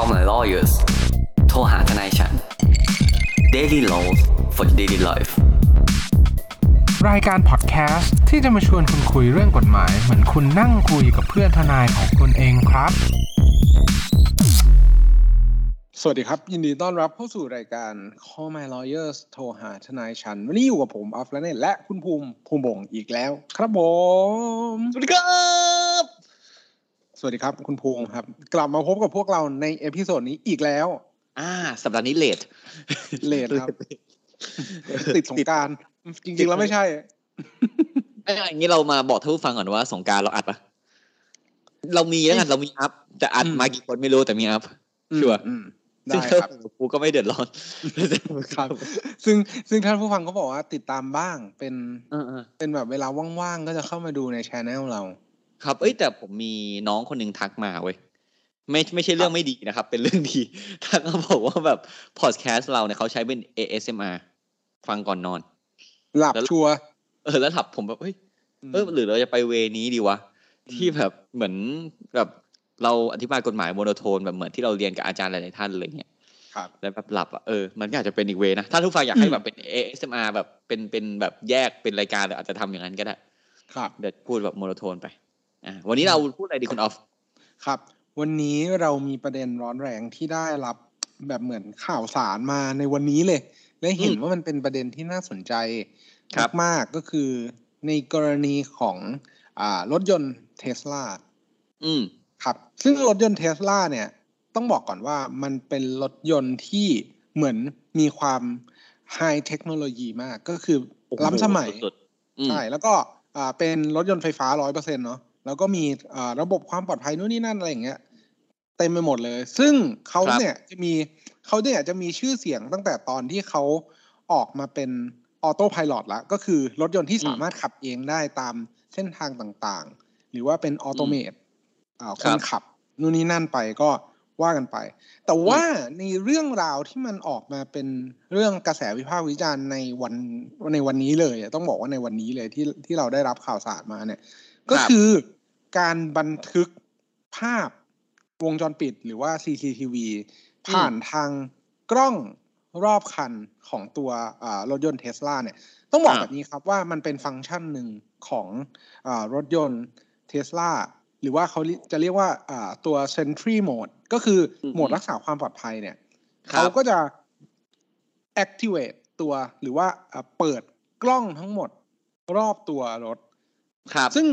Call my lawyers โทรหาทนายฉัน Daily Laws for daily life รายการพอดแคสต์ที่จะมาชวนคุณคุยเรื่องกฎหมาย เหมือนคุณนั่งคุยกับเพื่อนทนายของคุณเองครับ สวัสดีครับ ยินดีต้อนรับเข้าสู่รายการ Call My Lawyers โทรหาทนายฉัน วันนี้อยู่กับผมออฟและเนตและคุณภูมิภูมิบงอีกแล้ว ครับผม สวัสดีครับส สวัสดีครับ คุณภูมิครับ กลับมาพบกับพวกเราใน episode นี้อีกแล้ว อ่า สัปดาห์นี้ late late ครับ ติดสงกรานต์จริงๆแล้วไม่ใช่เอ้ยอย่างนี้เรามาบอกท่านผู้ฟังก่อนว่าสงกรานต์เราอัดปะเรามีแล้วกันเรามี up แต่อัดอืมมากี่คนไม่รู้แต่มี up ชัวร์อืมซึ่งได้ครับกูก็ไม่เดือดร้อนครับ ซึ่งซึ่งท่านผู้ฟังก็บอกว่าติดตามบ้างเป็นเออเออเป็นแบบเวลาว่างๆก็จะเข้ามาดูในช anel เรา ครับเอ้ยแต่ผมมีน้องคนหนึ่งทักมาเว้ยไม่ไม่ใช่เรื่องไม่ดีนะครับ เป็นเรื่องดีทักมาบอกว่าแบบพอดแคสต์เราเนี่ยเขาใช้เป็น ASMR ฟังก่อนนอน หลับแล้วชัวร์เออแล้วถับผมแบบเฮ้ยเออหรือเราจะไปเวนี้ดีวะที่แบบเหมือนแบบเราอธิบายกฎหมายโมโนโทนแบบเหมือนที่เราเรียนกับอาจารย์หลายๆท่านอะไรเงี้ยครับแล้วแบบหลับอะเออมันก็อาจจะเป็นอีกเวนะ ถ้าทุกฝ่ายอยากให้แบบเป็น ASMR แบบเป็นเป็นแบบแยกเป็นรายการอาจจะทำอย่างนั้นก็ได้ ครับเดี๋ยวพูดแบบ monotone ไป อ่าวันนี้เราพูดอะไรดีคุณออฟครับ วันนี้เรามีประเด็นร้อนแรงที่ได้รับแบบเหมือนข่าวสารมาในวันนี้เลย และเห็นว่ามันเป็นประเด็นที่น่าสนใจมากๆก็คือในกรณีของอ่ารถยนต์เทสลาอืมครับซึ่งรถยนต์เทสลาเนี่ย ต้องบอกก่อนว่ามันเป็นรถยนต์ที่เหมือนมีความhigh technology มากก็คือโอ้โหล้ำสมัยสุดๆอืมใช่แล้วก็อ่าเป็นรถยนต์ไฟฟ้าร้อยเปอร์เซ็นเนาะ แล้วก็มีอ่าระบบความปลอดภัยนู่นนี่นั่นอะไรอย่างเงี้ยเต็มไปหมดเลย ซึ่งเขาครับเนี่ยจะมีเขาเนี่ยจะมีชื่อเสียงตั้งแต่ตอนที่เขาออกมาเป็น autopilot แล้วก็คือรถยนต์ที่สามารถขับเองได้ตามเส้นทางต่างๆ หรือว่าเป็น automate อ่าครับคนขับนู่นนี่นั่นไปก็ว่ากันไป แต่ว่าในเรื่องราวที่มันออกมาเป็นเรื่องกระแสวิพากษ์วิจารณ์ในวันในวันนี้เลยอะต้องบอกว่าในวันนี้เลยที่ที่เราได้รับข่าวสารมาเนี่ย ก็คือ การบันทึกภาพวงจรปิดหรือว่า CCTV ผ่านทางกล้องรอบคันของตัวอ่ารถยนต์เทสลาเนี่ย ต้องบอกอ่าแบบนี้ครับว่ามันเป็นฟังก์ชันหนึ่งของอารถยนต์เทสลาหรือว่าเขาจะเรียกว่าอ่าตัว Sentry Mode ก็คืออมโหมดรักษาความปลอดภัยเนี่ยครับเขาก็จะ activate ตัวหรือว่าอ่าเปิดกล้องทั้งหมดรอบตัวรถ ครับ ซึ่ง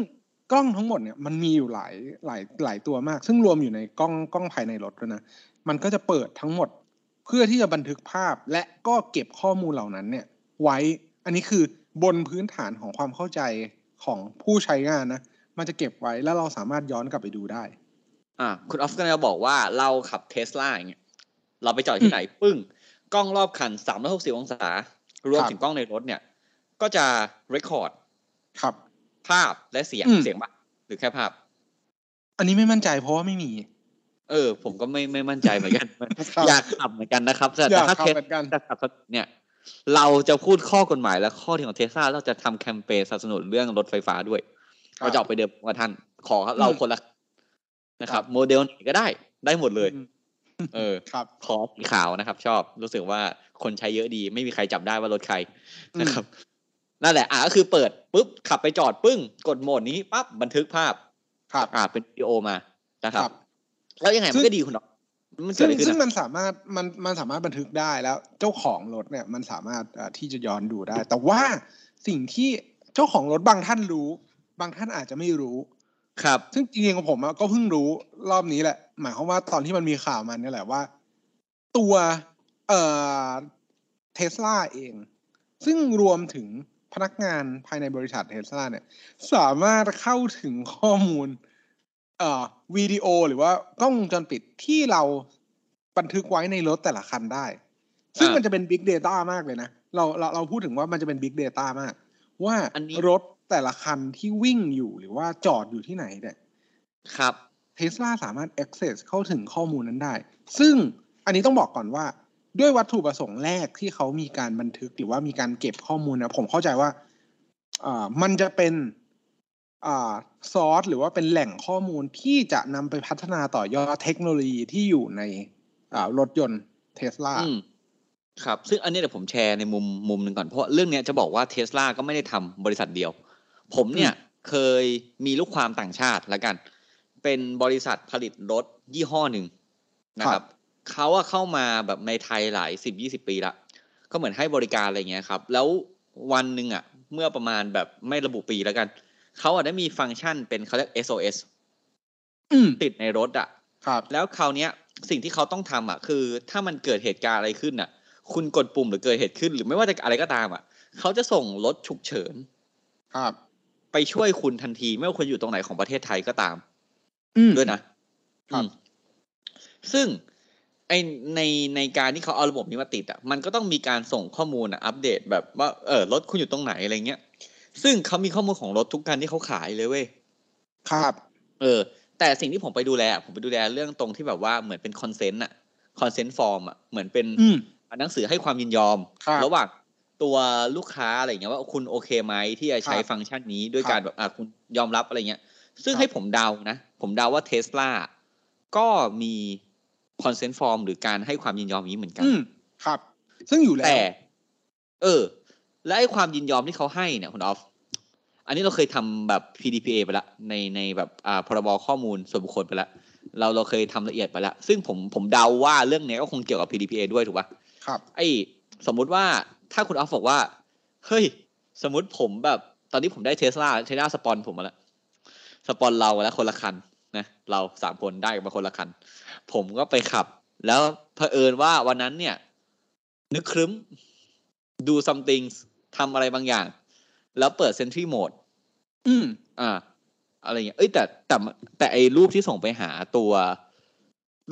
กล้องทั้งหมดเนี่ยมันมีอยู่หลายหลายหลายตัวมาก ซึ่งรวมอยู่ในกล้องกล้องภายในรถด้วยนะมันก็จะเปิดทั้งหมด เพื่อที่จะบันทึกภาพและก็เก็บข้อมูลเหล่านั้นเนี่ยไว้อันนี้คือบนพื้นฐานของความเข้าใจของผู้ใช้งานนะมันจะเก็บไว้แล้วเราสามารถย้อนกลับไปดูได้ อ่าคุณออฟก็จะบอกว่าเราขับเทสลาอย่างเงี้ยเราไปจอดที่ไหนปึ้งกล้องรอบคัน360องศารวมครับถึงกล้องในรถเนี่ย ก็จะเรคคอร์ดครับ ภาพและเสียงอืมเสียงปะหรือแค่ภาพ อันนี้ไม่มั่นใจเพราะว่าไม่มี เออ ผมก็ไม่ไม่มั่นใจเหมือนกันครับอยากขับเหมือนกันนะครับ แต่อยากถ้าขับเทสเหมือนกันจะขับเนี่ยเราจะพูดข้อกฎหมายและข้อที่ของเทสลาเราจะทำแคมเปญสนับสนุนเรื่องรถไฟฟ้าด้วย เราจะออกไปเดิมกับท่านขอเราคนละนะครับ โมเดลไหนก็ได้ได้หมดเลยอืมเออครับขอสีขาวนะครับ ชอบรู้สึกว่าคนใช้เยอะดี ไม่มีใครจับได้ว่ารถใครนะครับ นั่นแหละอะก็คือเปิดปุ๊บขับไปจอดปึ้ง กดโหมดนี้ปั๊บบันทึกภาพครับอ่าเป็นวิดีโอมานะครับครับแล้วยังไงซึ่มันงก็ดีคุณเนาะมันเกิซึ่ดงอะไรขึ้นซึ่งอะมันสามารถมันมันสามารถบันทึกได้แล้วเจ้าของรถเนี่ยมันสามารถเอ่อที่จะย้อนดูได้ แต่ว่าสิ่งที่เจ้าของรถบางท่านรู้ บางท่านอาจจะไม่รู้ ครับ ซึ่งจริงๆของผมอะก็เพิ่งรู้รอบนี้แหละ หมายความว่าตอนที่มันมีข่าวมันเนี่ยแหละว่า ตัวเอ่อเทสลาเอง ซึ่งรวมถึง พนักงานภายในบริษัทเทสลาเนี่ย สามารถเข้าถึงข้อมูลเอ่อวิดีโอหรือว่ากล้องวงจรปิดที่เราบันทึกไว้ในรถแต่ละคันได้ ซึ่งอ่ามัมันจะเป็น Big Data มากเลยนะ เราเราเราพูดถึงว่ามันจะเป็น Big Data มาก ว่าอันนี้รถแต่ละคันที่วิ่งอยู่หรือว่าจอดอยู่ที่ไหนเนี่ยครับเทสลาสามารถ access เข้าถึงข้อมูลนั้นได้ ซึ่งอันนี้ต้องบอกก่อนว่า ด้วยวัตถุประสงค์แรกที่เขามีการบันทึกหรือว่ามีการเก็บข้อมูลนะผมเข้าใจว่าอ่ามันจะเป็นอ่าซอสหรือว่าเป็นแหล่งข้อมูลที่จะนำไปพัฒนาต่อยอดเทคโนโลยีที่อยู่ในอ่ารถยนต์เทสลาครับ ซึ่งอันนี้เดี๋ยวผมแชร์ในมุมมุมหนึ่งก่อน เพราะเรื่องนี้จะบอกว่าเทสลาก็ไม่ได้ทำบริษัทเดียว ผมเนี่ยเคยมีลูกความต่างชาติละกัน เป็นบริษัทผลิตรถยี่ห้อหนึ่งนะครับ เขาอะเข้ามาแบบในไทยหลายสิบยี่สิบปีละก็เหมือนให้บริการอะไรเงี้ยครับ แล้ววันหนึ่งอะเมื่อประมาณแบบไม่ระบุปีแล้วกัน เขาอะได้มีฟังก์ชันเป็นเขาเรียก SOS อืมติดในรถอะครับ แล้วคราวเนี้ยสิ่งที่เขาต้องทำอะ คือถ้ามันเกิดเหตุการณ์อะไรขึ้นอะ คุณกดปุ่มหรือเกิดเหตุขึ้น หรือไม่ว่าจะอะไรก็ตามอะ เขาจะส่งรถฉุกเฉิน ครับ ไปช่วยคุณทันที ไม่ว่าคุณอยู่ตรงไหนของประเทศไทยก็ตามอืมด้วยนะครับอืมซึ่งไอในในการที่เขาเอาระบบนี้มาติดอะมันก็ต้องมีการส่งข้อมูลอะอัปเดตแบบว่าเออรถคุณอยู่ตรงไหนอะไรเงี้ย ซึ่งเขามีข้อมูลของรถทุกคันที่เขาขายเลยเว้ยครับ เออ แต่สิ่งที่ผมไปดูแลอะผมไปดูแลเรื่องตรงที่แบบว่าเหมือนเป็น consent อะ consent form อะเหมือนเป็นอืมหนังสือให้ความยินยอมครับระหว่างตัวลูกค้าอะไรเงี้ยว่าคุณโอเคไหมที่จะใช้ครับฟังก์ชันนี้ด้วยครับการแบบอะคุณยอมรับอะไรเงี้ย ซึ่งครับให้ผมเดานะ ผมเดาว่าเทสลาก็มี คอนเซนต์ฟอร์มหรือการให้ความยินยอมอย่างนี้เหมือนกัน อืมครับ ซึ่งอยู่แล้วแต่ เออ และไอ้ความยินยอมที่เขาให้เนี่ยคุณออฟอันนี้เราเคยทำแบบ PDPA ไปแล้วในในแบบอ่าพรบข้อมูลส่วนบุคคลไปแล้วเราเราเคยทำละเอียดไปแล้วซึ่งผมผมเดาว่าเรื่องเนี้ยก็คงเกี่ยวกับ PDPA ด้วยถูกปะครับ ไอ้สมมุติว่าถ้าคุณออฟบอกว่า เฮ้ย สมมุติผมแบบ ตอนนี้ผมได้เทสลาเทสลาสปอนผมมาแล้ว สปอนเรามาแล้วคนละคัน นะเราสามคนได้มาคนละคัน ผมก็ไปขับ แล้วเผอิญว่าวันนั้นเนี่ย นึกครึ้มดู something ทำอะไรบางอย่าง แล้วเปิด Sentry Mode อืม อ่า อะไรเงี้ยเอ้ยแต่แต่แต่ไอ้รูปที่ส่งไปหาตัว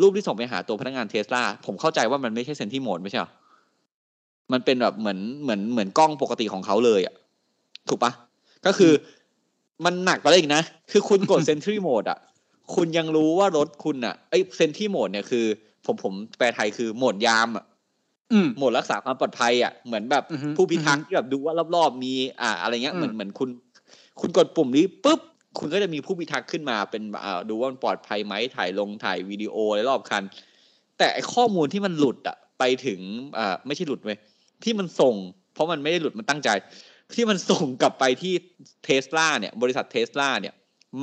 รูปที่ส่งไปหาตัวพนักงานเทสลาผมเข้าใจว่ามันไม่ใช่ Sentry Mode ไม่ใช่หรอมันเป็นแบบเหมือนเหมือนเหมือนกล้องปกติของเขาเลยอะถูกปะก็คือมันหนักกว่านั้นอีกนะ คือคุณกด Sentry Mode อะ คุณยังรู้ว่ารถคุณอะไอ้ Sentry Mode เนี่ยคือ ผมผมแปลไทยคือโหมดยามอะอืมโหมดรักษาความปลอดภัยอะเหมือนแบบอือฮึผู้พิทักษ์ที่แบบดูว่ารอบๆมี อ่า อะไรเงี้ยอืมเหมือนเหมือนคุณ คุณกดปุ่มนี้ปุ๊บคุณก็จะมีผู้พิทักษ์ขึ้นมาเป็นอ่าดูว่ามันปลอดภัยไหมถ่ายลงถ่ายวิดีโออะไรรอบคัน แต่ไอข้อมูลที่มันหลุดอะ ไปถึงอ่าไม่ใช่หลุดเว้ยที่มันส่ง เพราะมันไม่ได้หลุดมันตั้งใจ ที่มันส่งกลับไปที่เทสลาเนี่ย บริษัทเทสลาเนี่ย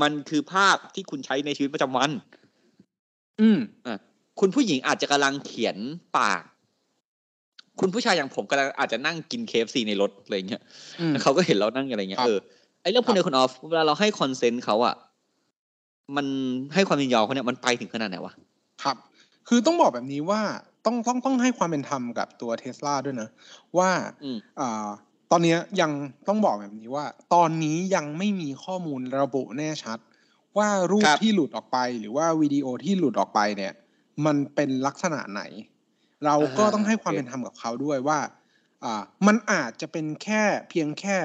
มันคือภาพที่คุณใช้ในชีวิตประจำวัน อืมคุณผู้หญิงอาจจะกำลังเขียนปาก คุณผู้ชายอย่างผมกำลังอาจจะนั่งกิน KFC ในรถอะไรเงี้ยอืมแล้วเขาก็เห็นเรานั่งอะไรเงี้ยครับเออไอ้เรื่องพวกครันี้บคุณออฟเวลาเราให้ consent เขาอะมันให้ความยินยอมเขาเนี่ยมันไปถึงขนาดไหนวะครับ คือต้องบอกแบบนี้ว่าต้องต้องต้องให้ความเป็นธรรมกับตัวเทสลาด้วยนะ ว่าอืมอ่า ตอนนี้ยังต้องบอกแบบนี้ว่า ตอนนี้ยังไม่มีข้อมูลระบุแน่ชัด ว่ารูปที่หลุดออกไป หรือว่าวิดีโอที่หลุดออกไปเนี่ย มันเป็นลักษณะไหน เราก็ต้องให้ความเป็นธรรมกับเขาด้วยว่า อ่า มันอาจจะเป็นแค่เพียงแค่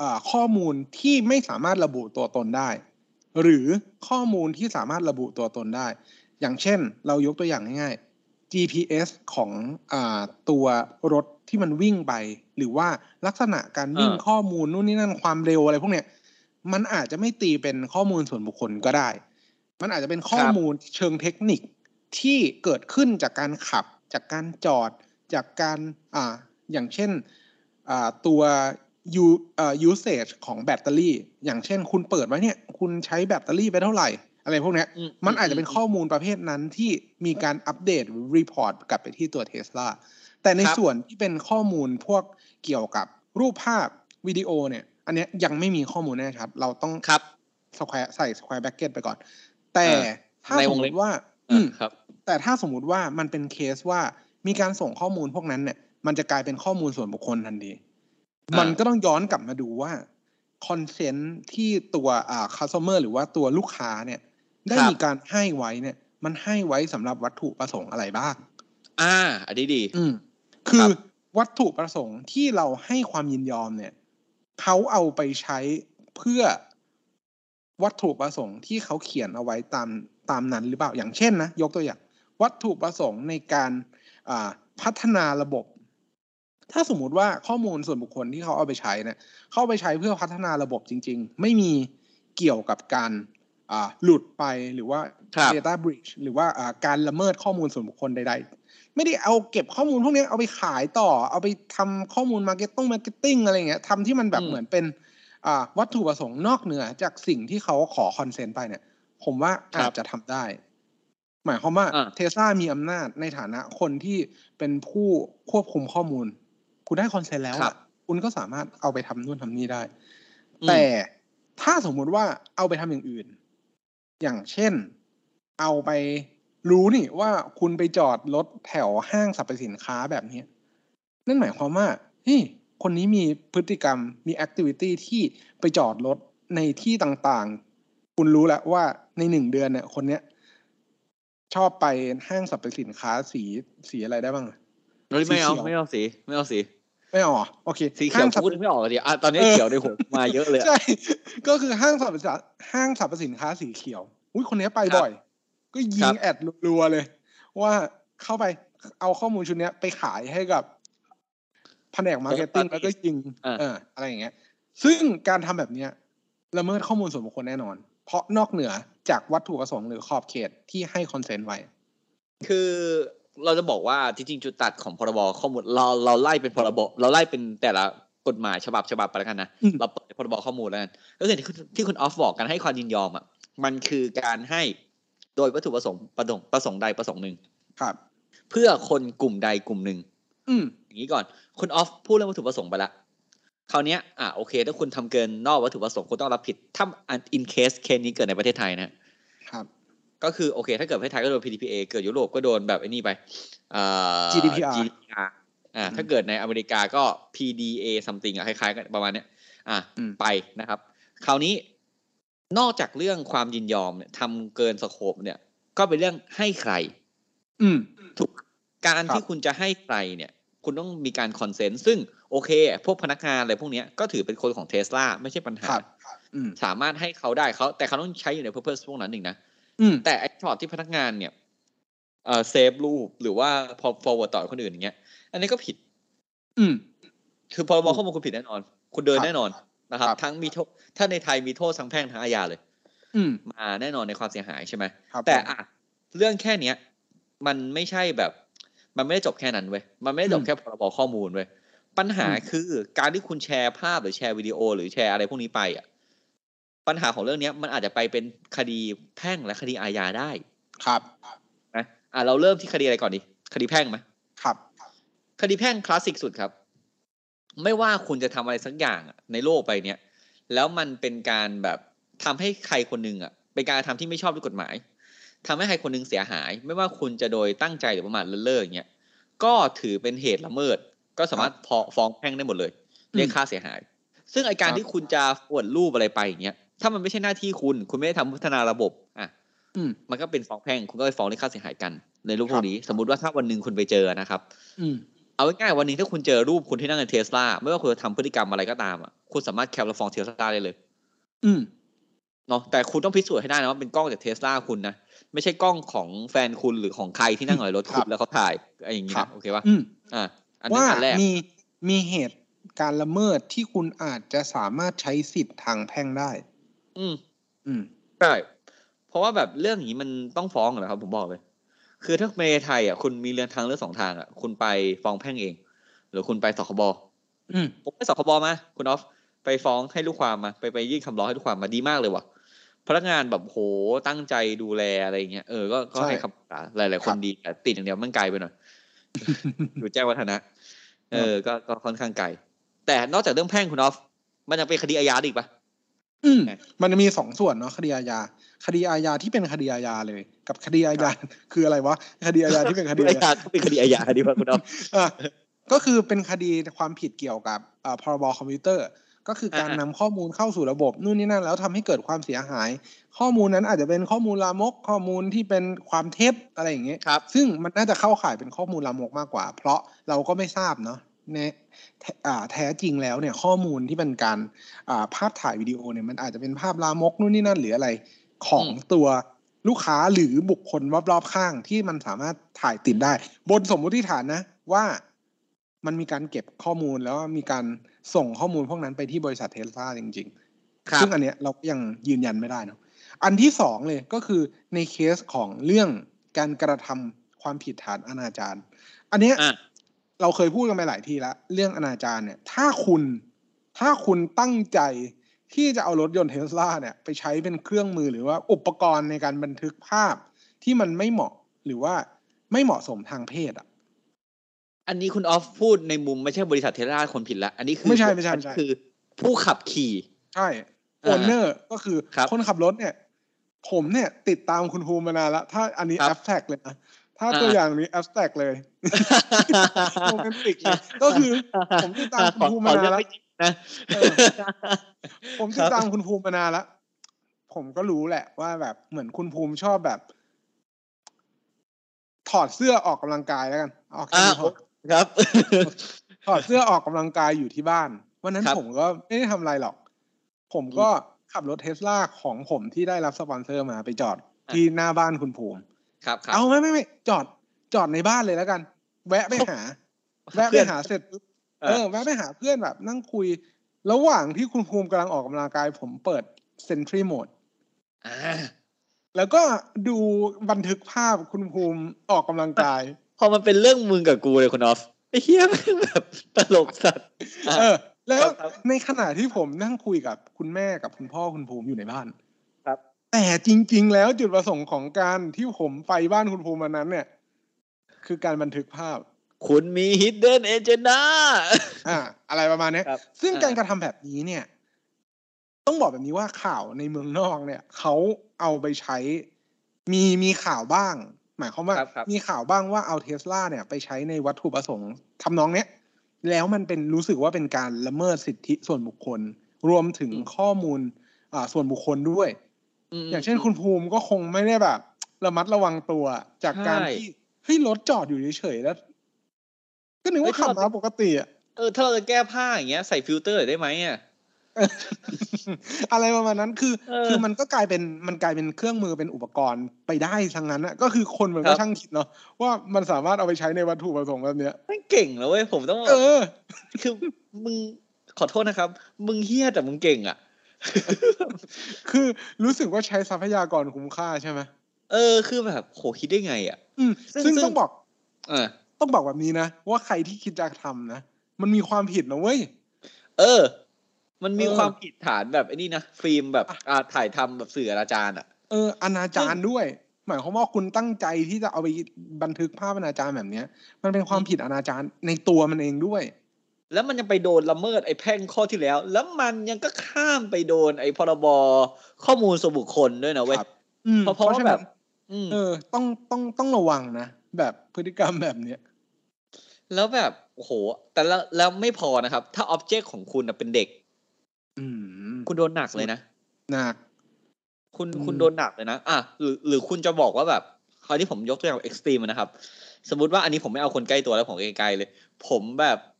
อ่าข้อมูลที่ไม่สามารถระบุตัวตนได้ หรือข้อมูลที่สามารถระบุตัวตนได้ อย่างเช่น เรายกตัวอย่างง่ายๆ GPS ของอาตัวรถที่มันวิ่งไป หรือว่าลักษณะการวิ่งอ่าข้อมูลนู่นนี่นั่นความเร็วอะไรพวกเนี้ยมันอาจจะไม่ตีเป็นข้อมูลส่วนบุคคลก็ได้ มันอาจจะเป็นข้อมูลเชิงเทคนิคที่เกิดขึ้นจากการขับ จากการจอด จากการอ่าอย่างเช่นอ่าตัว u อ่า usage ของแบตเตอรี่ อย่างเช่น คุณเปิดไว้เนี่ย คุณใช้แบตเตอรี่ไปเท่าไหร่ อะไรพวกเนี้ยอืมมันอาจจะเป็นข้อมูลประเภทนั้นที่มีการอัปเดตหรือ report กลับไปที่ตัวเทสลาแต่ในครับส่วนที่เป็นข้อมูลพวกเกี่ยวกับรูปภาพวิดีโอเนี่ย อันเนี้ยยังไม่มีข้อมูลแน่ชัด เราต้องครับ square ใส่ square bracket ไปก่อน แต่อ่าถ้าในสวมงมเล็บติว่าอือ่ามครับ แต่ถ้าสมมุติว่ามันเป็นเคสว่ามีการส่งข้อมูลพวกนั้นเนี่ย มันจะกลายเป็นข้อมูลส่วนบุคคลทันทีอ่ามัมันก็ต้องย้อนกลับมาดูว่า consent ที่ตัวอ่า customer หรือว่าตัวลูกค้าเนี่ย ได้ครับมีการให้ไว้เนี่ย มันให้ไว้สำหรับวัตถุประสงค์อะไรบ้าง อ่า อันนี้ดี อืม คือครับวัตถุประสงค์ที่เราให้ความยินยอมเนี่ยเขาเอาไปใช้เพื่อวัตถุประสงค์ที่เขาเขียนเอาไว้ตามตามนั้นหรือเปล่า อย่างเช่นนะ ยกตัวอย่าง วัตถุประสงค์ในการอ่าพัฒนาระบบ ถ้าสมมุติว่าข้อมูลส่วนบุคคลที่เขาเอาไปใช้เนี่ยเขาเอาไปใช้เพื่อพัฒนาระบบจริง ๆ ไม่มีเกี่ยวกับการอ่า หลุดไปหรือว่าครับ data breach หรือว่าอ่าการละเมิดข้อมูลส่วนบุคคลใด ๆ ไม่ได้เอาเก็บข้อมูลพวกนี้เอาไปขายต่อ เอาไปทำข้อมูล marketing marketing อะไรเงี้ยทำที่มันแบบอืมเหมือนเป็นอ่าวัตถุประสงค์นอกเหนือจากสิ่งที่เขาขอ consent ไปเนี่ย ผมว่าอาจจะทำได้ หมายความว่าอ่าเทสลามีอำนาจในฐานะคนที่เป็นผู้ควบคุมข้อมูล คุณได้ consent แล้วครัอะบคุณก็สามารถเอาไปทำนู่นทำนี่ได้อืมแต่ถ้าสมมุติว่าเอาไปทำอย่างอื่น อย่างเช่น เอาไปรู้นี่ว่าคุณไปจอดรถแถวห้างสรรพสินค้าแบบนี้ นั่นหมายความว่าเฮ้ยคนนี้มีพฤติกรรมมีแอคทิวิตี้ที่ไปจอดรถในที่ต่างๆ คุณรู้แล้วว่าในหนึ่งเดือนเนี่ย คนเนี้ย ชอบไปห้างสรรพสินค้าสีสีอะไรได้บ้างอะเฮ้ยไม่เอาสีเขียวไม่เอาสี ไม่เอาสี ไม่เอาเหรอโอเคสีเขียวห้างสรรพพูดไม่ออกเลยดิอะตอนนี้เออเขียวในหัวมาเยอะเลยอะใช่ก็คือห้างสรรพสินค้าห้างสรรพสินค้าสีเขียว อุ้ยคนนี้ไปครับบ่อย ก็ยิงครับ ad รัวๆเลย ว่าเข้าไปเอาข้อมูลชุดเนี้ยไปขายให้กับแผนก marketing แล้วก็ยิงอ่าเอออะไรอย่างเงี้ย ซึ่งการทำแบบเนี้ยละเมิดข้อมูลส่วนบุคคลแน่นอน เพราะนอกเหนือจากวัตถุประสงค์หรือขอบเขตที่ให้ consent ไว้ คือ เราจะบอกว่าจริงๆจุดตัดของพรบข้อมูลเราเราไล่เป็นพรบเราไล่เป็นแต่ละกฎหมายฉบับฉบับไปแล้วกันนะอืมเราเปิดพรบข้อมูลแล้วกันก็คือที่คุณที่คุณออฟบอกกันให้ความยินยอมอะมันคือการให้โดยวัตถุประสงค์ประสงค์ประสงค์ใดประสงค์หนึ่งครับ เพื่อคนกลุ่มใดกลุ่มหนึ่งอืมอย่างนี้ก่อนคุณออฟพูดเรื่องวัตถุประสงค์ไปละคราวเนี้ยอะโอเค ถ้าคุณทำเกินนอกวัตถุประสงค์คุณต้องรับผิดถ้า in case เคสนี้เกิดในประเทศไทยนะครับ ก็คือโอเค ถ้าเกิดประเทศไทยก็โดน PDPA เกิดยุโรปก็โดนแบบไอ้นี่ไปอ่า GDPR GDPR อ่าอืมถ้าเกิดในอเมริกาก็ PDA something อะคล้ายๆกันประมาณเนี้ย อะอืมไปนะครับ คราวนี้นอกจากเรื่องความยินยอมเนี่ยทำเกินสโคปเนี่ย ก็เป็นเรื่องให้ใคร อืมถูกการครับที่คุณจะให้ใครเนี่ย คุณต้องมีการคอนเซนต์ซึ่งโอเค พวกพนักงานอะไรพวกเนี้ยก็ถือเป็นคนของเทสลาไม่ใช่ปัญหาครับอืมสามารถให้เขาได้เขาแต่เขาต้องใช้อยู่ใน purpose พวกนั้นหนึ่งนะอืม แต่ไอ้ช็อตที่พนักงานเนี่ยเอ่อเซฟรูปหรือว่าพอ forward ต่อคนอื่นอย่างเงี้ย อันนี้ก็ผิด อืม คือพรบข้อมูลคุณผิดแน่นอน คุณเดินครับแน่นอนนะครับครับ ทั้งมีโทษถ้าในไทยมีโทษทั้งแพ่งทั้งอาญาเลย อืมมาแน่นอนในความเสียหายใช่ไหมครับแต่ผมอะเรื่องแค่เนี้ย มันไม่ใช่แบบ มันไม่ได้จบแค่นั้นเว้ยมันไม่ได้จบอืมแค่พรบข้อมูลเว้ยปัญหาอืมคือการที่คุณแชร์ภาพหรือแชร์วิดีโอ หรือแชร์อะไรพวกนี้ไปอะ ปัญหาของเรื่องเนี้ยมันอาจจะไปเป็นคดีแพ่งและคดีอาญาได้ ครับนะอะเราเริ่มที่คดีอะไรก่อนดี คดีแพ่งไหมครับ คดีแพ่งคลาสสิกสุดครับ ไม่ว่าคุณจะทำอะไรสักอย่างอะในโลกไปเนี้ยแล้วมันเป็นการแบบทำให้ใครคนหนึ่งอะ เป็นการกระทำที่ไม่ชอบด้วยกฎหมายทำให้ใครคนหนึ่งเสียหาย ไม่ว่าคุณจะโดยตั้งใจหรือประมาทเลินเล่ออย่างเงี้ย ก็ถือเป็นเหตุละเมิด ก็สามารถพอฟ้องแพ่งได้หมดเลยเรียกค่าเสียหาย ซึ่งไอการครับที่คุณจะอวดรูปอะไรไปอย่างเงี้ย ถ้ามันไม่ใช่หน้าที่คุณ คุณไม่ได้ทำพัฒนาระบบอะอืมมันก็เป็นฟ้องแพ่งคุณก็ไปฟ้องเรียกค่าเสียหายกัน ในรูปพครัวกบนี้ สมมุติว่าถ้าวันหนึ่งคุณไปเจอนะครับอืมเอาง่ายๆวันหนึงถ้าคุณเจอรูปคุณที่นั่งในเทสลาไม่ว่าคุณจะทำพฤติกรรมอะไรก็ตามอะคุณสามารถแคปแล้วฟ้องเทสลาได้เลย อืมเนาะแต่คุณต้องพิสูจน์ให้ได้นะว่าเป็นกล้องจากเทสลาคุณนะไม่ใช่กล้องของแฟนคุณหรือของใครที่นั่งอยู่ในรถครัคุบณแล้วเขาถ่ายอะไรอย่างงี้ครันะบโอเคปะอืมอ่าอันนี้ว่าอันแรกมีมีเหตุการละเมิดที่คุณอาจจะสามารถใช้สิทธิ์ทางแพ่งได้ อืม อืมใช่เพราะว่าแบบเรื่องอย่างนี้มันต้องฟ้องเหรอครับผมบอกเลย คือถ้าในไทยอะคุณมีเรื่องทางเลือกสองทางอะคุณไปฟ้องแพ่งเอง หรือคุณไปสคบอืมผมไปสคบมาคุณออฟไปฟ้องให้ลูกความมา ไปไปยื่นคำร้องให้ลูกความมาดีมากเลยว่ะพนักงานแบบโหตั้งใจดูแลอะไรเงี้ยเออก็ก็ใช่ให้คำปรึกษาหลาย ๆ คนครับดีแต่ติดอย่างเดียวมันไกลไปหน่อยอยู่แจ้งวัฒนะ เออ ก็ก็ค่อนข้างไกลแต่นอกจากเรื่องแพ่งคุณออฟ มันยังเป็นคดีอาญาอีกปะ อืมไงมันจะมีสองส่วนเนาะคดีอาญาคดีอาญาที่เป็นคดีอาญาเลย กับคดีอาญาคืออะไรวะคดีอาญาที่เป็นคดีอาอาญาญาก็เป็นคดีอาญาดีป่ะคุณออฟอะก็คือเป็นคดีความผิดเกี่ยวกับอ่าพรบคอมพิวเตอร์ ก็คือการอ่านำข้อมูลเข้าสู่ระบบนู่นนี่นั่นแล้วทำให้เกิดความเสียหาย ข้อมูลนั้นอาจจะเป็นข้อมูลลามก ข้อมูลที่เป็นความเท็จอะไรอย่างเงี้ยครับซึ่งมันน่าจะเข้าข่ายเป็นข้อมูลลามกมากกว่า เพราะเราก็ไม่ทราบเนาะใน แท้อ่าแท้จริงแล้วเนี่ยข้อมูลที่เป็นการอ่าภาพถ่ายวิดีโอเนี่ยมันอาจจะเป็นภาพลามกนู่นนี่นั่นหรืออะไรของอืมตัวลูกค้าหรือบุคคลรอบๆข้างที่มันสามารถถ่ายติดได้ บนสมมุติฐานนะว่ามันมีการเก็บข้อมูลแล้วมีการส่งข้อมูลพวกนั้นไปที่บริษัทเทสลาจริงๆครับซึ่งอันเนี้ยเราก็ยังยืนยันไม่ได้เนาะอันที่สองเลยก็คือในเคสของเรื่องการกระทำความผิดฐานอนาจารอันเนี้ยอะ เราเคยพูดกันไปหลายทีแล้วเรื่องอนาจารเนี่ย ถ้าคุณถ้าคุณตั้งใจที่จะเอารถยนต์เทสลาเนี่ย ไปใช้เป็นเครื่องมือหรือว่าอุปกรณ์ในการบันทึกภาพที่มันไม่เหมาะหรือว่าไม่เหมาะสมทางเพศอะ อันนี้คุณออฟพูดในมุมไม่ใช่บริษัทเทสลาคนผิดละ อันนี้คือไม่ใช่ไม่ใช่ไม่ใช่คือ ผู้ขับขี่ ใช่ owner ก็คือครับคนขับรถเนี่ย ผมเนี่ย ติดตามคุณภูมิมานานแล้ว ถ้าอันนี้ครับ abstract เลยนะ ถ้าอ่าตัวอย่างนี้ abstract เลยโรแมนติกเลยก็คือผมติดตามคุณภูมิมานานแล้วขอเรื่องไม่จริงนะเออผมติดตามคุณภูมิมานานแล้วผมก็รู้แหละว่าแบบเหมือนคุณภูมิชอบแบบ ถอดเสื้อออกกำลังกายแล้วกันออกแค่อ่านี้พอครับ ถอดเสื้อออกกำลังกายอยู่ที่บ้านวันนั้นครับผมก็ไม่ได้ทำอะไรหรอก ผมก็ขับรถเทสลาของผมที่ได้รับสปอนเซอร์มาไปจอดที่หน้าบ้านคุณภูมิ ครับครับเอาไม่ไม่ไม่จอดจอดในบ้านเลยแล้วกัน แวะไปหา แวะเพื่ไปอนหาเสร็จปุ๊บเอเอออแวะไปหาเพื่อนแบบ นั่งคุย ระหว่างที่คุณภูมิกำลังออกกำลังกาย ผมเปิดเซนทรีโหมดอ่าแล้วก็ดูบันทึกภาพคุณภูมิออกกำลังกาย พอมันเป็นเรื่องมึงกับกูเลยคุณออฟไอ้เฮียแม่งแบบตลกสัตว์อะเออ แล้วครับในขณะที่ผมนั่งคุยกับคุณแม่กับคุณพ่อคุณภูมิอยู่ในบ้านครับ แต่จริง ๆ แล้วจุดประสงค์ของการที่ผมไปบ้านคุณภูมิวันนั้นเนี่ย คือการบันทึกภาพ คุณมี hidden agenda อ่าอะไรประมาณเนี้ยครับซึ่งอ่าการกระทำแบบนี้เนี่ย ต้องบอกแบบนี้ว่าข่าวในเมืองนอกเนี่ยเขาเอาไปใช้มีมีข่าวบ้าง หมายความว่าครับครับมีข่าวบ้างว่าเอาเทสลาเนี่ยไปใช้ในวัตถุประสงค์ทำนองเนี้ยแล้วมันเป็นรู้สึกว่าเป็นการละเมิดสิทธิส่วนบุคคล รวมถึงข้อมูลอ่าส่วนบุคคลด้วยม อย่างเช่นคุณภูมิก็คงไม่ได้แบบ ระมัดระวังตัวจากการใช่ที่เฮ้ยรถจอดอยู่เฉยๆแล้ว ก็นึกว่าเฮ้ยถ้าขับเรามาปกติอะเออถ้าเราจะแก้ผ้าอย่างเงี้ยใส่ฟิลเตอร์หน่อยได้ไหมอะอะไรประมาณนั้นคือเออคือมันก็กลายเป็นมันกลายเป็นเครื่องมือเป็นอุปกรณ์ไปได้ทั้งนั้นอะก็คือคนมันครัก็บช่างคิดเนาะว่ามันสามารถเอาไปใช้ในวัตถุประสงค์แบบเนี้ยไม่งเก่งแล้วเว้ยผมต้องเออ คือมึงขอโทษนะครับ มึงเฮี้ยแต่มึงเก่งอะ คือรู้สึกว่าใช้ทรัพยากรคุ้มค่าใช่ไหมเออ คือแบบโหคิดได้ไง อะ อืมซึ่งซึ่งซึ่งต้องบอก เออ ต้องบอกแบบนี้นะ ว่าใครที่คิดจะทำนะมันมีความผิดนะเว้ย เออ มันมีเออความผิดฐานแบบไอ้นี่นะฟิล์มแบบอ่าถ่ายทำแบบสื่ออนาจารอะเอออนาจารด้วย หมายความว่าคุณตั้งใจที่จะเอาไปบันทึกภาพอนาจารแบบเนี้ย มันเป็นความผิดอนาจารในตัวมันเองด้วย แล้วมันยังไปโดนละเมิดไอ้แพ่งข้อที่แล้ว แล้วมันยังก็ข้ามไปโดนไอ้พรบข้อมูลส่วนบุคคลด้วยนะเว้ยครับอืมเพราะเพราะว่าฉะนั้นแบบอืมเออ ต้องต้องต้องระวังนะแบบพฤติกรรมแบบเนี้ยแล้วแบบโอ้โหแต่แล้วแล้วไม่พอนะครับ ถ้า object ของคุณน่ะเป็นเด็กอืมคุณโดนหนักเลยนะหนัก คุณอืมคุณโดนหนักเลยนะอะหรือหรือคุณจะบอกว่าแบบคราวนี้ผมยกตัวอย่าง extreme นะครับ สมมุติว่าอันนี้ผมไม่เอาคนใกล้ตัวแล้วผมไกลๆเลย ผมแบบอ่า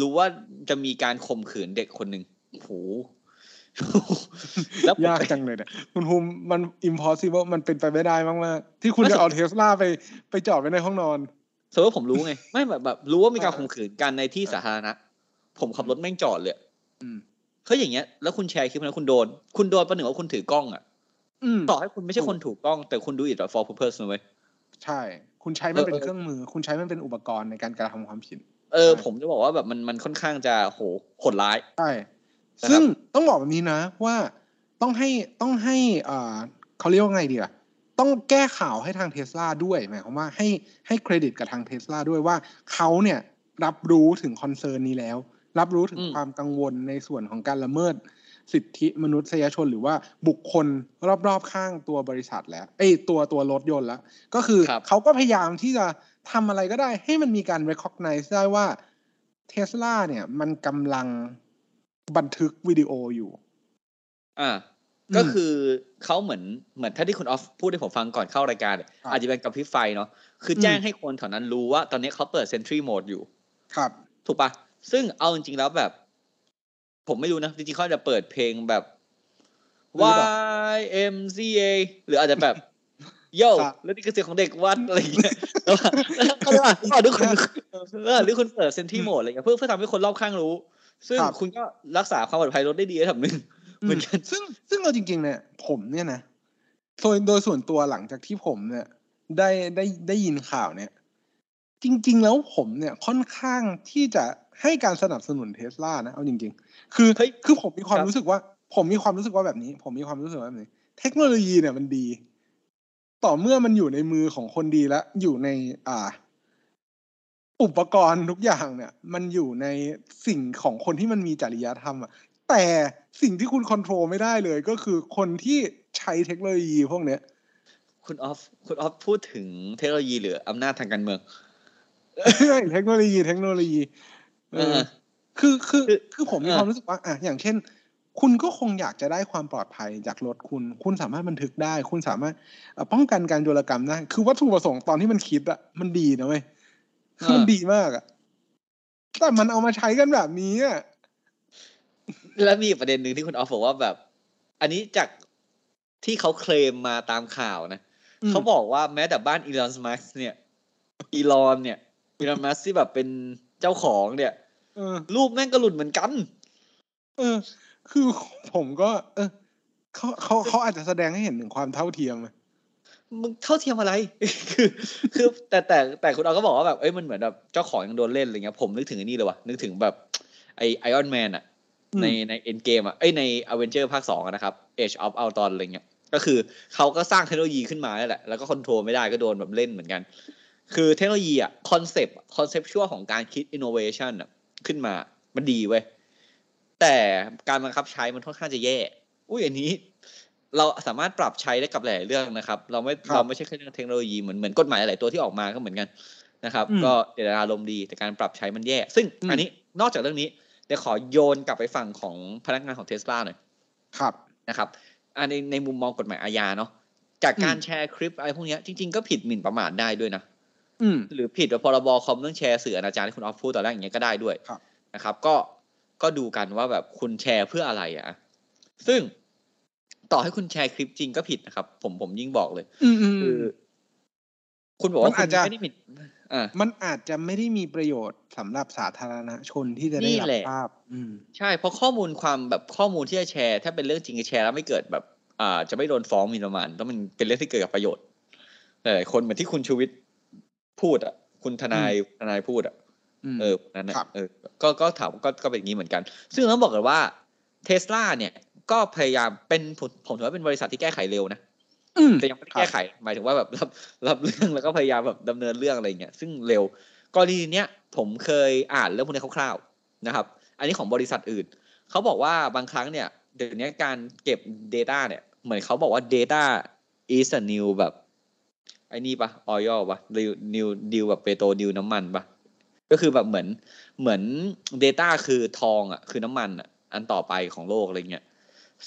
รู้ว่าจะมีการข่มขืนเด็กคนหนึ่งโอ้โหแล้วผมยากจังเลยเนี่ยคุณภูมิมัน impossible มันเป็นไปไม่ได้มากๆที่คุณไม่จะเอาเทสลาไปไปจอดไว้ในห้องนอนสมมติว่าผมรู้ไง ไม่แบบแบบ รู้ว่ามีการอ่าข่มขืนกันในที่สาธารณะผมขับรถแม่งจอดเลยอืมเขาอย่างเงี้ยแล้วคุณแชร์คลิปนั้นคุณโดน คุณโดนประหนึ่งว่าคุณถือกล้องอะอืมต่อให้คุณไม่ใช่คนถูกกล้อง แต่คุณดูอิด for purpose นะเว้ยใช่ คุณใช้มันเป็นเออเออเครื่องมือ คุณใช้มันเป็นอุปกรณ์ในการกระทำความผิด เออใช่ผมจะบอกว่าแบบมันมันค่อนข้างจะโหโหดร้ายใช่นะครับซึ่งต้องบอกแบบนี้นะ ว่าต้องให้ต้องให้อ่าเขาเรียกว่าไงดีอะต้องแก้ข่าวให้ทางเทสลาด้วยหมายความว่าให้ให้เครดิตกับทางเทสลาด้วยว่าเขาเนี่ยรับรู้ถึง concern นี้แล้ว รับรู้ถึงอืมความกังวลในส่วนของการละเมิดสิทธิมนุษยชนหรือว่าบุคคลรอบๆข้างตัวบริษัทแล้ว เอ้ยตัวตัวรถยนต์แล้ว ก็คือครับเขาก็พยายามที่จะ ทำอะไรก็ได้ให้มันมีการ recognize ได้ว่าเทสลาเนี่ย มันกำลังบันทึกวิดีโออยู่ อ่าอืมก็คือเขาเหมือนเหมือนถ้าที่คุณออฟพูดให้ผมฟังก่อนเข้ารายการเนี่ยครับอาจจะเป็นกับพริบไฟเนาะคืออืมแจ้งให้คนแถวนั้นรู้ว่าตอนนี้เขาเปิด Sentry Mode อยู่ ครับ ถูกปะซึ่งเอาจริงๆแล้วแบบ ผมไม่รู้นะ จริงๆเขาอาจจะเปิดเพลงแบบหรือเปล่า Y M C A หรืออาจจะแบบ โย่ครับแล้วนี่คือเสียงของเด็กวัดอะไรอย่างเงี้ยแล้วก็เลยว่าทุกคนเออหรือคุณเปิด Sentry Mode อะไรอย่างเงี้ยเพื่อเพื่อทำให้คนรอบข้างรู้ ซึ่งครับคุณก็รักษาความปลอดภัยรถได้ดีระดับหนึ่งเหมือนกันซึ่งซึ่งเอาจริงๆเนี่ย ผมเนี่ยนะโดยโดยส่วนตัวหลังจากที่ผมเนี่ย ได้ได้ได้ยินข่าวเนี่ย จริง ๆ แล้วผมเนี่ยค่อนข้างที่จะให้การสนับสนุนเทสลานะ เอาจริง ๆ คือเฮ้ยคือผมมีความครับรู้สึกว่า ผมมีความรู้สึกว่าแบบนี้ ผมมีความรู้สึกว่าแบบนี้ เทคโนโลยีเนี่ยมันดี ต่อเมื่อมันอยู่ในมือของคนดีและอยู่ในอ่า อุปกรณ์ทุกอย่างเนี่ย มันอยู่ในสิ่งของคนที่มันมีจริยธรรมอะแต่สิ่งที่คุณคอนโทรลไม่ได้เลยก็คือคนที่ใช้เทคโนโลยีพวกเนี้ย คุณออฟคุณออฟพูดถึงเทคโนโลยีหรืออำนาจทางการเมืองเทคโนโลยีเทคโนโลยีเออเออคือคือคือคือผมมีเออความรู้สึกว่าอะอย่างเช่น คุณก็คงอยากจะได้ความปลอดภัยจากรถคุณ คุณสามารถบันทึกได้ คุณสามารถเอ่อป้องกันการโจรกรรมได้ คือวัตถุประสงค์ตอนที่มันคิดอะมันดีนะเว้ยคือมันดีมากอะแต่มันเอามาใช้กันแบบนี้อะแล้วมีอีกประเด็นหนึ่งที่คุณออฟบอกว่าแบบ อันนี้จากที่เขาเคลมมาตามข่าวนะอืมเขาบอกว่าแม้แต่บ้านอีลอนมัสเนี่ยอีลอนเนี่ยอีลอนมัสที่แบบเป็นเจ้าของเนี่ยเออรูปแม่งก็หลุดเหมือนกัน เออ คือผมก็ เออเขาเขาเขาอาจจะแสดงให้เห็นถึงความเท่าเทียมอะมึงเท่าเทียมอะไร คือคือแต่แต่แต่คุณเอาก็บอกว่าแบบเอ้ยมันเหมือนแบบเจ้าของยังโดนเล่นอะไรเงี้ยผมนึกถึงไอ้นี่เลยว่ะนึกถึงแบบไอไอออนแมนอะในใน Endgame อะเอ้ยในอเวนเจอร์ภาคสองอะนะครับ Age of Ultron อะไรเงี้ยก็คือเขาก็สร้างเทคโนโลยีขึ้นมาแล้วแหละ แล้วก็ control ไม่ได้ก็โดนแบบเล่นเหมือนกัน คือเทคโนโลยีอะ concept conceptual ของการคิด innovation อะขึ้นมา มันดีเว้ย แต่การบังคับใช้มันค่อนข้างจะแย่ อุ้ยอันนี้ เราสามารถปรับใช้ได้กับหลายๆเรื่องนะครับ เราไม่ครับเราไม่ใช่แค่เรื่องเทคโนโลยีเหมือนเหมือนกฎหมายหลายตัวที่ออกมาก็เหมือนกันนะครับอืมก็เจตนารมณ์ดีแต่การปรับใช้มันแย่ ซึ่งอืมอันนี้นอกจากเรื่องนี้เดี๋ยวขอโยนกลับไปฝั่งของพนักงานของเทสลาหน่อยครับนะครับอันในในมุมมองกฎหมายอาญาเนาะจากการอืมแชร์คลิปอะไรพวกเนี้ยจริง ๆ ก็ผิดหมิ่นประมาทได้ด้วยนะอืมหรือผิดพรบคอมเรื่องแชร์สื่ออนาจารที่คุณออฟพูดตอนแรกอย่างเงี้ยก็ได้ด้วยครับนะครับ ก็ ก็ดูกันว่าแบบคุณแชร์เพื่ออะไรอะซึ่งต่อให้คุณแชร์คลิปจริงก็ผิดนะครับ ผมผมยิ่งบอกเลยอืมอืมคือคุณบอกว่ามันอาจจะคุณไม่ได้ผิดอ่ามันอาจจะไม่ได้มีประโยชน์สำหรับสาธารณชนที่จะได้นี่รับแหละทราบอืมใช่ เพราะข้อมูลความแบบข้อมูลที่จะแชร์ ถ้าเป็นเรื่องจริงจะแชร์แล้วไม่เกิดแบบ อ่า จะไม่โดนฟ้องหมีประมาณต้องมันเป็นเรื่องที่เกิดกับประโยชน์หลายๆคนเหมือนที่คุณชูวิทย์พูดอะ คุณทนายทนายพูดอะอืม เออนั่นนะครับเออก็ก็ถามก็ก็เป็นอย่างนี้เหมือนกัน ซึ่งต้องบอกกันว่าเทสลาเนี่ยก็พยายามเป็นผมผมถือว่าเป็นบริษัทที่แก้ไขเร็วนะอืมแต่ยังไม่ได้แก้ไข หมายถึงว่าแบบรับรับเรื่องแล้วก็พยายามแบบดำเนินเรื่องอะไรอย่างเงี้ยซึ่งเร็วกรณีเนี้ยผมเคยอ่านเรื่องพวกนี้คร่าวๆนะครับ อันนี้ของบริษัทอื่น เขาบอกว่าบางครั้งเนี่ยเดี๋ยวนี้การเก็บ Data เนี่ย เหมือนเขาบอกว่า Data is a new แบบไอ้นี่ปะออยล์ปะ new new deal แบบเปโตรดิวน้ำมันปะ ก็คือแบบเหมือนเหมือน Data คือทองอะคือน้ำมันอะอันต่อไปของโลกอะไรเงี้ย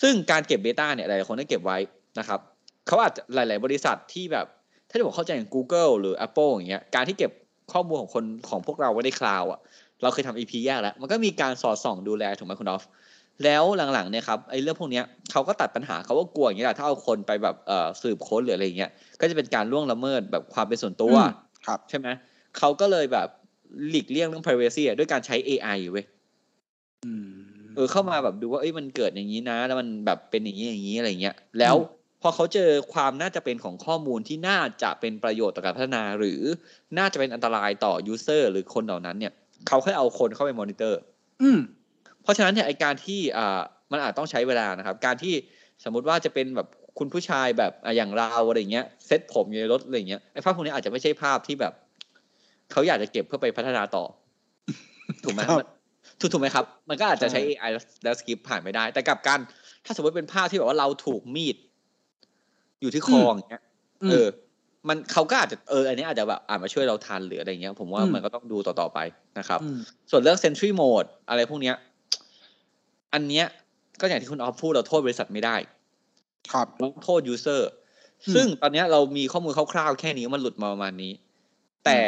ซึ่งการเก็บ Data เนี่ยหลายๆคนได้เก็บไว้นะครับเขาอาจจะหลาย ๆ บริษัทที่แบบถ้าจะบอกเข้าใจอย่าง Google หรือ Apple อย่างเงี้ยการที่เก็บข้อมูลของคนของพวกเราไว้ในคลาวอะเราเคยทำ EP แยกแล้ว มันก็มีการสอดส่องดูแลถูกไหมคุณดอฟแล้วหลังๆเนี่ยครับไอ้เรื่องพวกเนี้ยเขาก็ตัดปัญหาเขาก็กลัวอย่างเงี้ยแหละถ้าเอาคนไปแบบเอ่อสืบค้นหรืออะไรอย่างเงี้ยก็จะเป็นการล่วงละเมิดแบบความเป็นส่วนตัวอืมครับใช่ไหมเขาก็เลยแบบ หลีกเลี่ยงเรื่อง privacy อะด้วยการใช้ AI เว้ยอืมเออเข้ามาแบบดูว่าเอ้ยมันเกิดอย่างนี้นะ แล้วมันแบบเป็นอย่างนี้อย่างนี้อะไรเงี้ย แล้วอืมพอเขาเจอความน่าจะเป็นของข้อมูลที่น่าจะเป็นประโยชน์ต่อการพัฒนา หรือน่าจะเป็นอันตรายต่อ user หรือคนเหล่านั้นเนี่ยเขาค่อยเอาคนเข้าไปมอนิเตอร์ อืมเพราะฉะนั้นเนี่ยไอการที่อ่ามันอาจต้องใช้เวลานะครับ การที่สมมุติว่าจะเป็นแบบคุณผู้ชายแบบอะอย่างเราอะไรเงี้ยเซ็ตผมอยู่ในรถอะไรเงี้ยไอภาพพวกนี้อาจจะไม่ใช่ภาพที่แบบ เขาอยากจะเก็บเพื่อไปพัฒนาต่อ ถูกไหมครับมันถูกถูกไหมครับ มันก็อาจจะใช้ใช่ AI แล้วแล้วสกิปผ่านไม่ได้ แต่กลับกันถ้าสมมติเป็นภาพที่แบบว่าเราถูกมีด อยู่ที่คออย่างเงี้ยเออ มันเขาก็อาจจะเอออันนี้อาจจะแบบอาจมาช่วยเราทันหรืออะไรเงี้ย ผมว่าอืมมันก็ต้องดูต่อๆไปนะครับอืมส่วนเรื่อง Sentry Mode อะไรพวกเนี้ย อันเนี้ยก็อย่างที่คุณออฟพูดเราโทษบริษัทไม่ได้ ครับเราโทษ user อืมซึ่งตอนเนี้ยเรามีข้อมูลคร่าวๆแค่นี้มันหลุดมาประมาณนี้ แต่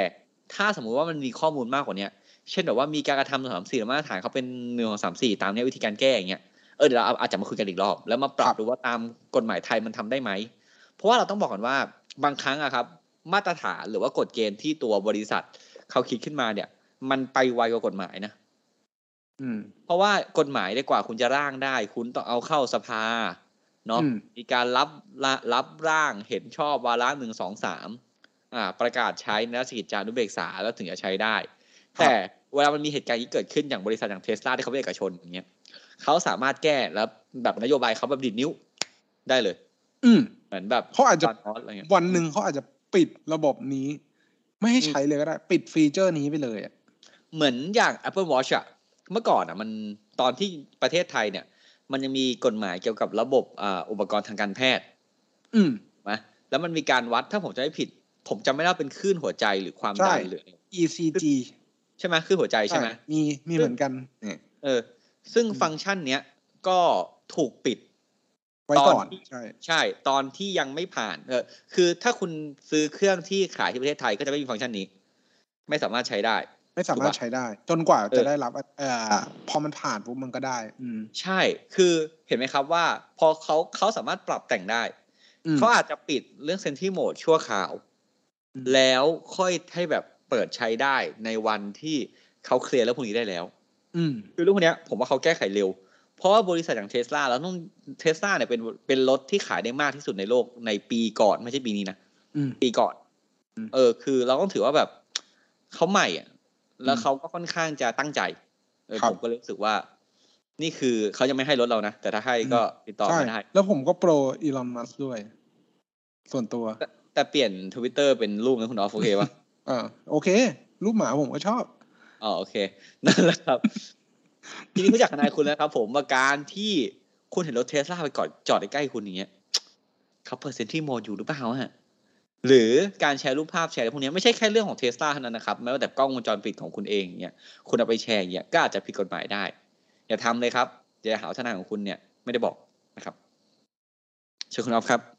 ถ้าสมมุติว่ามันมีข้อมูลมากกว่าเนี้ยเช่นแบบว่ามีการกระทำสามสี่มาตรฐานเขาเป็นหนึ่งของสามสี่ตามเนี้ยวิธีการแก้อย่างเงี้ยเออเดี๋ยวเราอาจจะมาคุยกันอีกรอบ แล้วมาปรับดูว่าตามกฎหมายไทยมันทำได้ไหม เพราะว่าเราต้องบอกกันว่าบางครั้งอะครับ มาตรฐานหรือว่ากฎเกณฑ์ที่ตัวบริษัทเขาคิดขึ้นมาเนี่ย มันไปไวกว่ากฎหมายนะอืมเพราะว่ากฎหมายดีกว่าคุณจะร่างได้ คุณต้องเอาเข้าสภาเนาะอืมมีการรับละรับร่างเห็นชอบวาระหนึ่งสองสามอ่า ประกาศใช้ในราชกิจจานุเบกษาแล้วถึงจะใช้ได้ แต่เวลามันมีเหตุการณ์ที่เกิดขึ้นอย่างบริษัทอย่างเทสลาที่เขาเป็นเอกชนอย่างเงี้ยเขาสามารถแก้แล้วแบบนโยบายเขาแบบดิดนิ้วได้เลย อืมเหมือนแบบเขาอาจจะตนนอสอะไรเงี้ยวันหนึ่งเขาอาจจะปิดระบบนี้ ไม่ให้ใช้เลยก็ได้ ปิดฟีเจอร์นี้ไปเลยอะเหมือนอย่าง Apple Watch อะเมื่อก่อนอะมันตอนที่ประเทศไทยเนี่ย มันยังมีกฎหมายเกี่ยวกับระบบอ่าอุปกรณ์ทางการแพทย์ อืมนะแล้วมันมีการวัดถ้าผมจะไม่ผิด ผมจำไม่ได้ว่าเป็นคลื่นหัวใจหรือความใช่ดันหรืออะไร ECG ใช่ไหมคลื่นหัวใจใช่ไหมมีมีเหมือนกันเนี่ยเออ ซึ่งอืมฟังก์ชันเนี้ยก็ถูกปิดไว้ก่อนตอนที่ใช่ใช่ ตอนที่ยังไม่ผ่าน เออ คือถ้าคุณซื้อเครื่องที่ขายที่ประเทศไทยก็จะไม่มีฟังก์ชันนี้ ไม่สามารถใช้ได้ ไม่สามารถถูกปะใช้ได้ จนกว่าเออจะได้รับเอ่อพอมันผ่านปุ๊บมันก็ได้ อืม ใช่ คือเห็นไหมครับว่า พอเขาเขาสามารถปรับแต่งได้อืมเขาอาจจะปิดเรื่องเซนที่โหมดชั่วคราวอืม แล้วค่อยให้แบบเปิดใช้ได้ในวันที่เขาเคลียร์เรื่องพวกนี้ได้แล้ว อืมคือเรื่องพวกเนี้ยผมว่าเขาแก้ไขเร็ว เพราะว่าบริษัทอย่างเทสลาแล้วต้องเทสลาเนี่ยเป็นเป็นรถที่ขายได้มากที่สุดในโลกในปีก่อนไม่ใช่ปีนี้นะอืมปีก่อนอืมเออ คือเราต้องถือว่าแบบเขาใหม่อะ แล้วอืมเขาก็ค่อนข้างจะตั้งใจเออครับผมก็เลยรู้สึกว่า นี่คือเขายังไม่ให้รถเรานะ แต่ถ้าให้ก็ติดต่อใช่มาได้ แล้วผมก็โปรอีลอนมัสด้วย ส่วนตัว แต่แต่เปลี่ยนทวิตเตอร์เป็นรูปนะคุณออฟโอเคปะอ่าโอเค รูปหมาผมก็ชอบอ๋อโอเค นั่นแหละครับ ทีนี้รู้จักทนายคุณแล้วครับผมว่าการที่คุณเห็นรถเทสลาไปก่อนจอดใกล้ๆคุณอย่างเงี้ยเขาเปิด Sentry Mode อยู่หรือเปล่าฮะหรือการแชร์รูปภาพแชร์อะไรพวกเนี้ยไม่ใช่แค่เรื่องของเทสลาเท่านั้นนะครับแม้ว่าแต่กล้องวงจรปิดของคุณเองเนี่ยคุณเอาไปแชร์อย่างเงี้ยก็อาจจะผิดกฎหมายได้ อย่าทำเลยครับอย่าหาว่าทนายของคุณเนี่ย ไม่ได้บอกนะครับเชิญคุณออฟครับ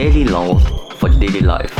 Daily laws for daily life.